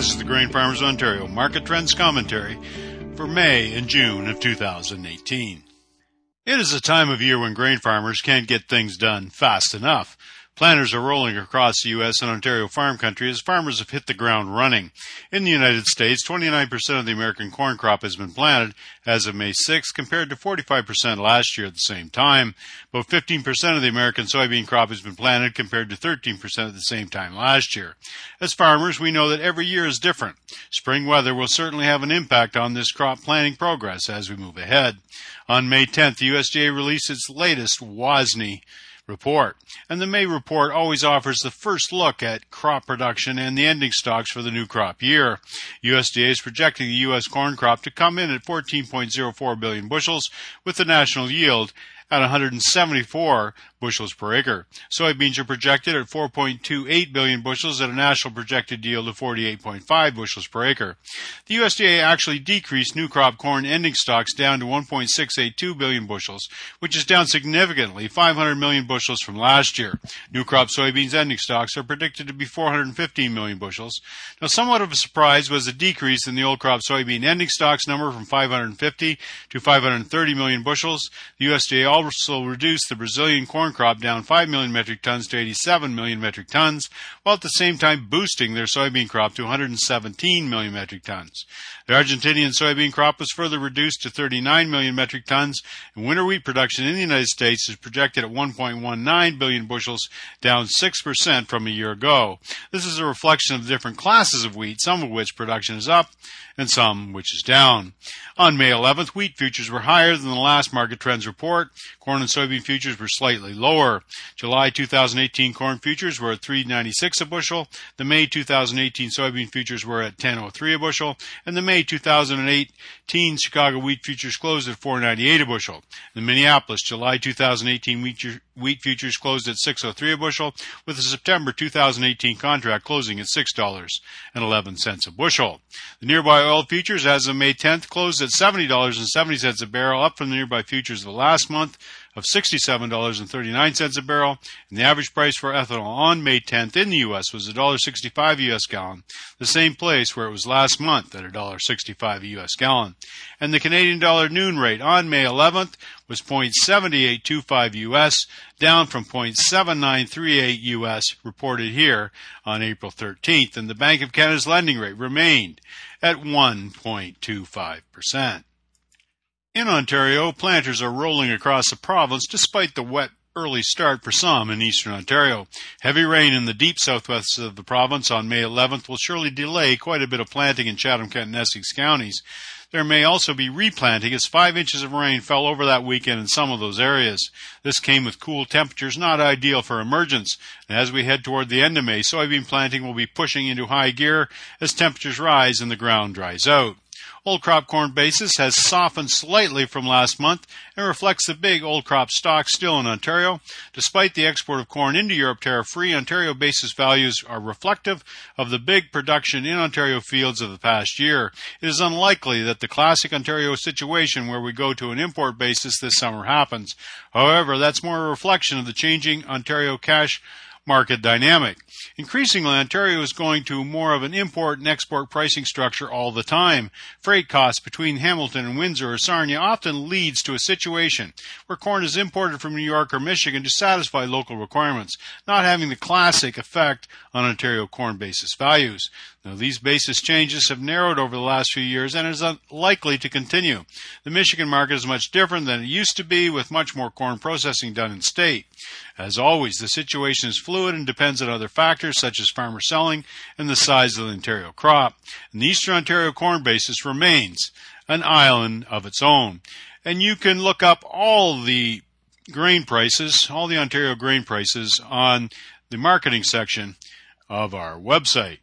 This is the Grain Farmers Ontario Market Trends Commentary for May and June of 2018. It is a time of year when grain farmers can't get things done fast enough. Planters are rolling across the U.S. and Ontario farm country as farmers have hit the ground running. In the United States, 29% of the American corn crop has been planted as of May 6, compared to 45% last year at the same time. About 15% of the American soybean crop has been planted compared to 13% at the same time last year. As farmers, we know that every year is different. Spring weather will certainly have an impact on this crop planting progress as we move ahead. On May 10th, the USDA released its latest WASDE report. And the May report always offers the first look at crop production and the ending stocks for the new crop year. USDA is projecting the U.S. corn crop to come in at 14.04 billion bushels with the national yield at 174 bushels per acre. Soybeans are projected at 4.28 billion bushels at a national projected yield of 48.5 bushels per acre. The USDA actually decreased new crop corn ending stocks down to 1.682 billion bushels, which is down significantly 500 million bushels from last year. New crop soybeans ending stocks are predicted to be 415 million bushels. Now, somewhat of a surprise was the decrease in the old crop soybean ending stocks number from 550 to 530 million bushels. The USDA also reduced the Brazilian corn corn crop down 5 million metric tons to 87 million metric tons, while at the same time boosting their soybean crop to 117 million metric tons. The Argentinian soybean crop was further reduced to 39 million metric tons, and winter wheat production in the United States is projected at 1.19 billion bushels, down 6% from a year ago. This is a reflection of different classes of wheat, some of which production is up and some which is down. On May 11th, wheat futures were higher than the last market trends report. Corn and soybean futures were slightly lower. July 2018 corn futures were at 396 a bushel. The May 2018 soybean futures were at 1003 a bushel, and the May 2018 Chicago wheat futures closed at 498 a bushel. The Minneapolis July 2018 wheat, wheat futures closed at 603 a bushel, with the September 2018 contract closing at $6.11 a bushel. The nearby oil futures as of May 10th closed at $70.70 a barrel, up from the nearby futures of the last month of $67.39 a barrel, and the average price for ethanol on May 10th in the U.S. was $1.65 US gallon, the same place where it was last month at $1.65 US gallon. And the Canadian dollar noon rate on May 11th was 0.7825 US, down from 0.7938 US reported here on April 13th, and the Bank of Canada's lending rate remained at 1.25%. In Ontario, planters are rolling across the province despite the wet early start for some in eastern Ontario. Heavy rain in the deep southwest of the province on May 11th will surely delay quite a bit of planting in Chatham, Kent, and Essex counties. There may also be replanting as five inches of rain fell over that weekend in some of those areas. This came with cool temperatures not ideal for emergence. And as we head toward the end of May, soybean planting will be pushing into high gear as temperatures rise and the ground dries out. Old crop corn basis has softened slightly from last month and reflects the big old crop stock still in Ontario. Despite the export of corn into Europe tariff free, Ontario basis values are reflective of the big production in Ontario fields of the past year. It is unlikely that the classic Ontario situation where we go to an import basis this summer happens. However, that's more a reflection of the changing Ontario cash market dynamic. Increasingly, Ontario is going to more of an import and export pricing structure all the time. Freight costs between Hamilton and Windsor or Sarnia often leads to a situation where corn is imported from New York or Michigan to satisfy local requirements, not having the classic effect on Ontario corn basis values. Now, these basis changes have narrowed over the last few years and is likely to continue. The Michigan market is much different than it used to be, with much more corn processing done in state. As always, the situation is fluid and depends on other factors such as farmer selling and the size of the Ontario crop. And the Eastern Ontario corn basis remains an island of its own. And you can look up all the grain prices, all the Ontario grain prices on the marketing section of our website.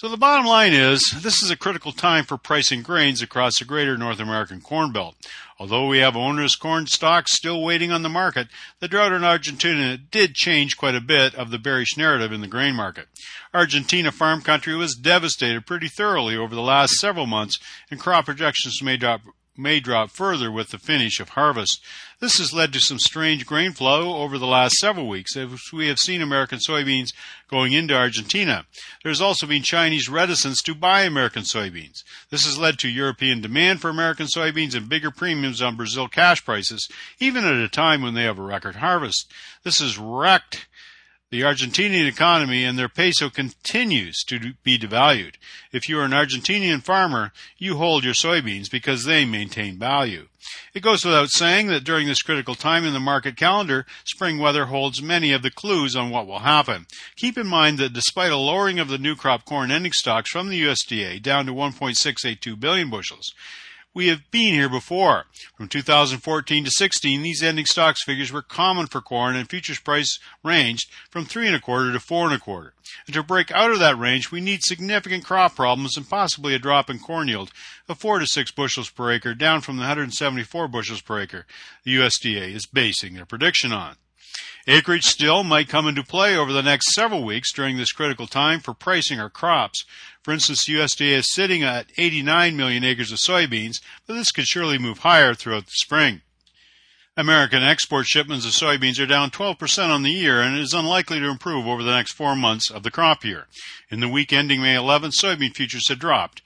So the bottom line is, this is a critical time for pricing grains across the greater North American Corn Belt. Although we have onerous corn stocks still waiting on the market, the drought in Argentina did change quite a bit of the bearish narrative in the grain market. Argentina farm country was devastated pretty thoroughly over the last several months, and crop projections may drop may drop further with the finish of harvest. This has led to some strange grain flow over the last several weeks as we have seen American soybeans going into Argentina. There has also been Chinese reticence to buy American soybeans. This has led to European demand for American soybeans and bigger premiums on Brazil cash prices, even at a time when they have a record harvest. This has wrecked the Argentinian economy and their peso continues to be devalued. If you are an Argentinian farmer, you hold your soybeans because they maintain value. It goes without saying that during this critical time in the market calendar, spring weather holds many of the clues on what will happen. Keep in mind that despite a lowering of the new crop corn ending stocks from the USDA down to 1.682 billion bushels, we have been here before. From 2014 to 16, these ending stocks figures were common for corn and futures price ranged from three and a quarter to four and a quarter. And to break out of that range, we need significant crop problems and possibly a drop in corn yield of four to six bushels per acre down from the 174 bushels per acre the USDA is basing their prediction on. Acreage still might come into play over the next several weeks during this critical time for pricing our crops. For instance, the USDA is sitting at 89 million acres of soybeans, but this could surely move higher throughout the spring. American export shipments of soybeans are down 12% on the year and it is unlikely to improve over the next four months of the crop year. In the week ending May 11th, soybean futures had dropped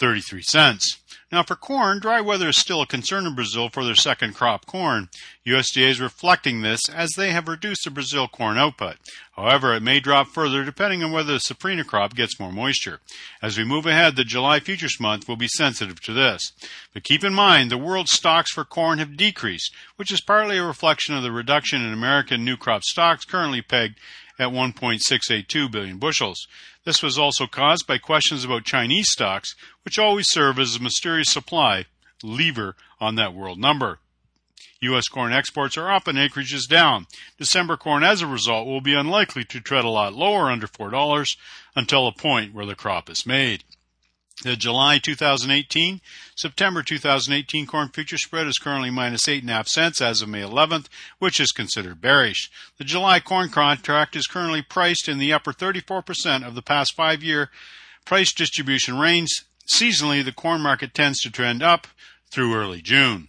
33 cents. Now, for corn, dry weather is still a concern in Brazil for their second crop corn. USDA is reflecting this as they have reduced the Brazil corn output. However, it may drop further depending on whether the Safrinha crop gets more moisture. As we move ahead, the July futures month will be sensitive to this. But keep in mind, the world stocks for corn have decreased, which is partly a reflection of the reduction in American new crop stocks currently pegged at 1.682 billion bushels. This was also caused by questions about Chinese stocks, which always serve as a mysterious supply lever on that world number. U.S. corn exports are up and acreage is down. December corn, as a result, will be unlikely to tread a lot lower under $4 until a point where the crop is made. The July 2018 September 2018 corn future spread is currently minus 8.5 cents as of May 11th, which is considered bearish. The July corn contract is currently priced in the upper 34% of the past five year price distribution range. Seasonally, the corn market tends to trend up through early June.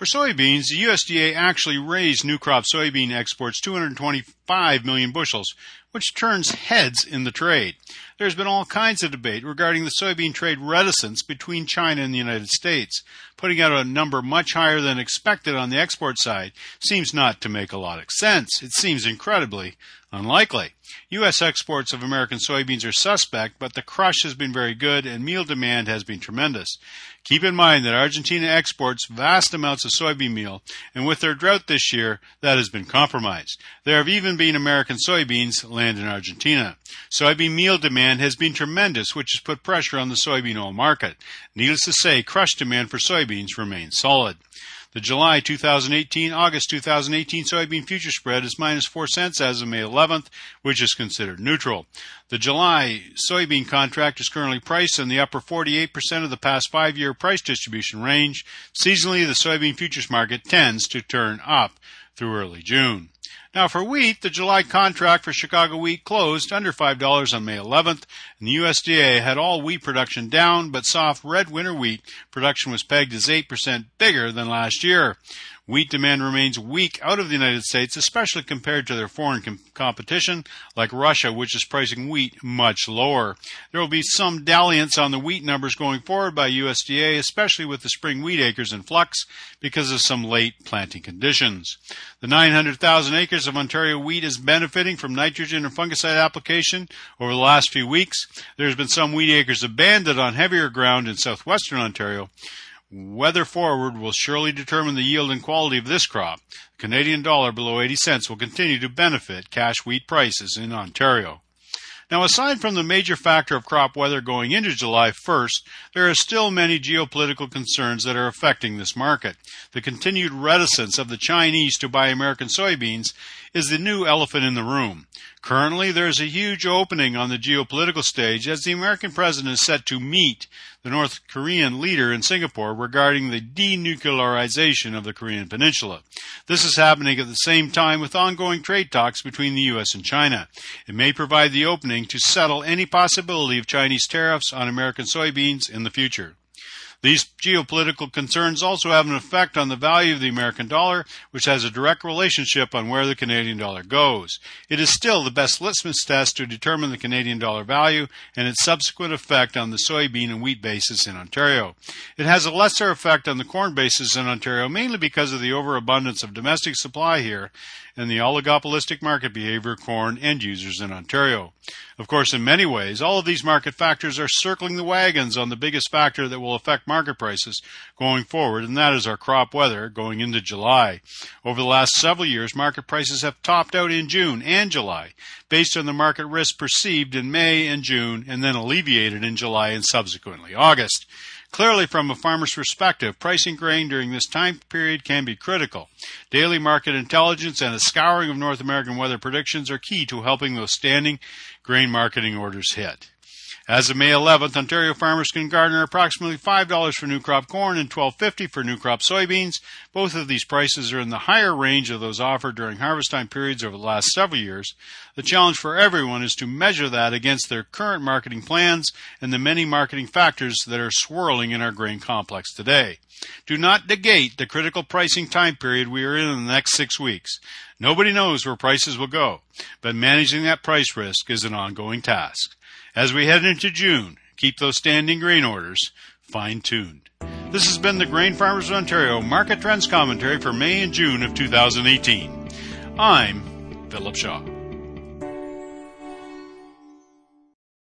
For soybeans, the USDA actually raised new crop soybean exports 225 million bushels, which turns heads in the trade. There's been all kinds of debate regarding the soybean trade reticence between China and the United States. Putting out a number much higher than expected on the export side seems not to make a lot of sense. It seems incredibly unlikely. U.S. exports of American soybeans are suspect, but the crush has been very good and meal demand has been tremendous. Keep in mind that Argentina exports vast amounts of soybean meal, and with their drought this year, that has been compromised. There have even been American soybeans land in Argentina. Soybean meal demand has been tremendous, which has put pressure on the soybean oil market. Needless to say, crush demand for soybeans remains solid. The July 2018 August 2018 soybean future spread is minus 4 cents as of May 11th, which is considered neutral. The July soybean contract is currently priced in the upper 48% of the past 5-year price distribution range. Seasonally, the soybean futures market tends to turn up through early June. Now for wheat, the July contract for Chicago wheat closed under $5 on May 11th, and the USDA had all wheat production down, but soft red winter wheat production was pegged as 8% bigger than last year. Wheat demand remains weak out of the United States, especially compared to their foreign com- competition, like Russia, which is pricing wheat much lower. There will be some dalliance on the wheat numbers going forward by USDA, especially with the spring wheat acres in flux because of some late planting conditions. The 900,000 acres of Ontario wheat is benefiting from nitrogen and fungicide application over the last few weeks. There's been some wheat acres abandoned on heavier ground in southwestern Ontario. Weather forward will surely determine the yield and quality of this crop. The Canadian dollar below 80 cents will continue to benefit cash wheat prices in Ontario. Now, aside from the major factor of crop weather going into July 1st, there are still many geopolitical concerns that are affecting this market. The continued reticence of the Chinese to buy American soybeans is the new elephant in the room. Currently, there is a huge opening on the geopolitical stage as the American president is set to meet the North Korean leader in Singapore regarding the denuclearization of the Korean Peninsula. This is happening at the same time with ongoing trade talks between the U.S. and China. It may provide the opening to settle any possibility of Chinese tariffs on American soybeans in the future. These geopolitical concerns also have an effect on the value of the American dollar, which has a direct relationship on where the Canadian dollar goes. It is still the best litmus test to determine the Canadian dollar value and its subsequent effect on the soybean and wheat basis in Ontario. It has a lesser effect on the corn basis in Ontario, mainly because of the overabundance of domestic supply here and the oligopolistic market behavior of corn end users in Ontario. Of course, in many ways, all of these market factors are circling the wagons on the biggest factor that will affect market prices going forward, and that is our crop weather going into July. Over the last several years, market prices have topped out in June and July based on the market risk perceived in May and June and then alleviated in July and subsequently August. Clearly, from a farmer's perspective, pricing grain during this time period can be critical. Daily market intelligence and a scouring of North American weather predictions are key to helping those standing grain marketing orders hit. As of May 11th, Ontario farmers can garner approximately $5 for new crop corn and $12.50 for new crop soybeans. Both of these prices are in the higher range of those offered during harvest time periods over the last several years. The challenge for everyone is to measure that against their current marketing plans and the many marketing factors that are swirling in our grain complex today. Do not negate the critical pricing time period we are in in the next six weeks. Nobody knows where prices will go, but managing that price risk is an ongoing task. As we head into June, keep those standing grain orders fine tuned. This has been the Grain Farmers of Ontario Market Trends Commentary for May and June of 2018. I'm Philip Shaw.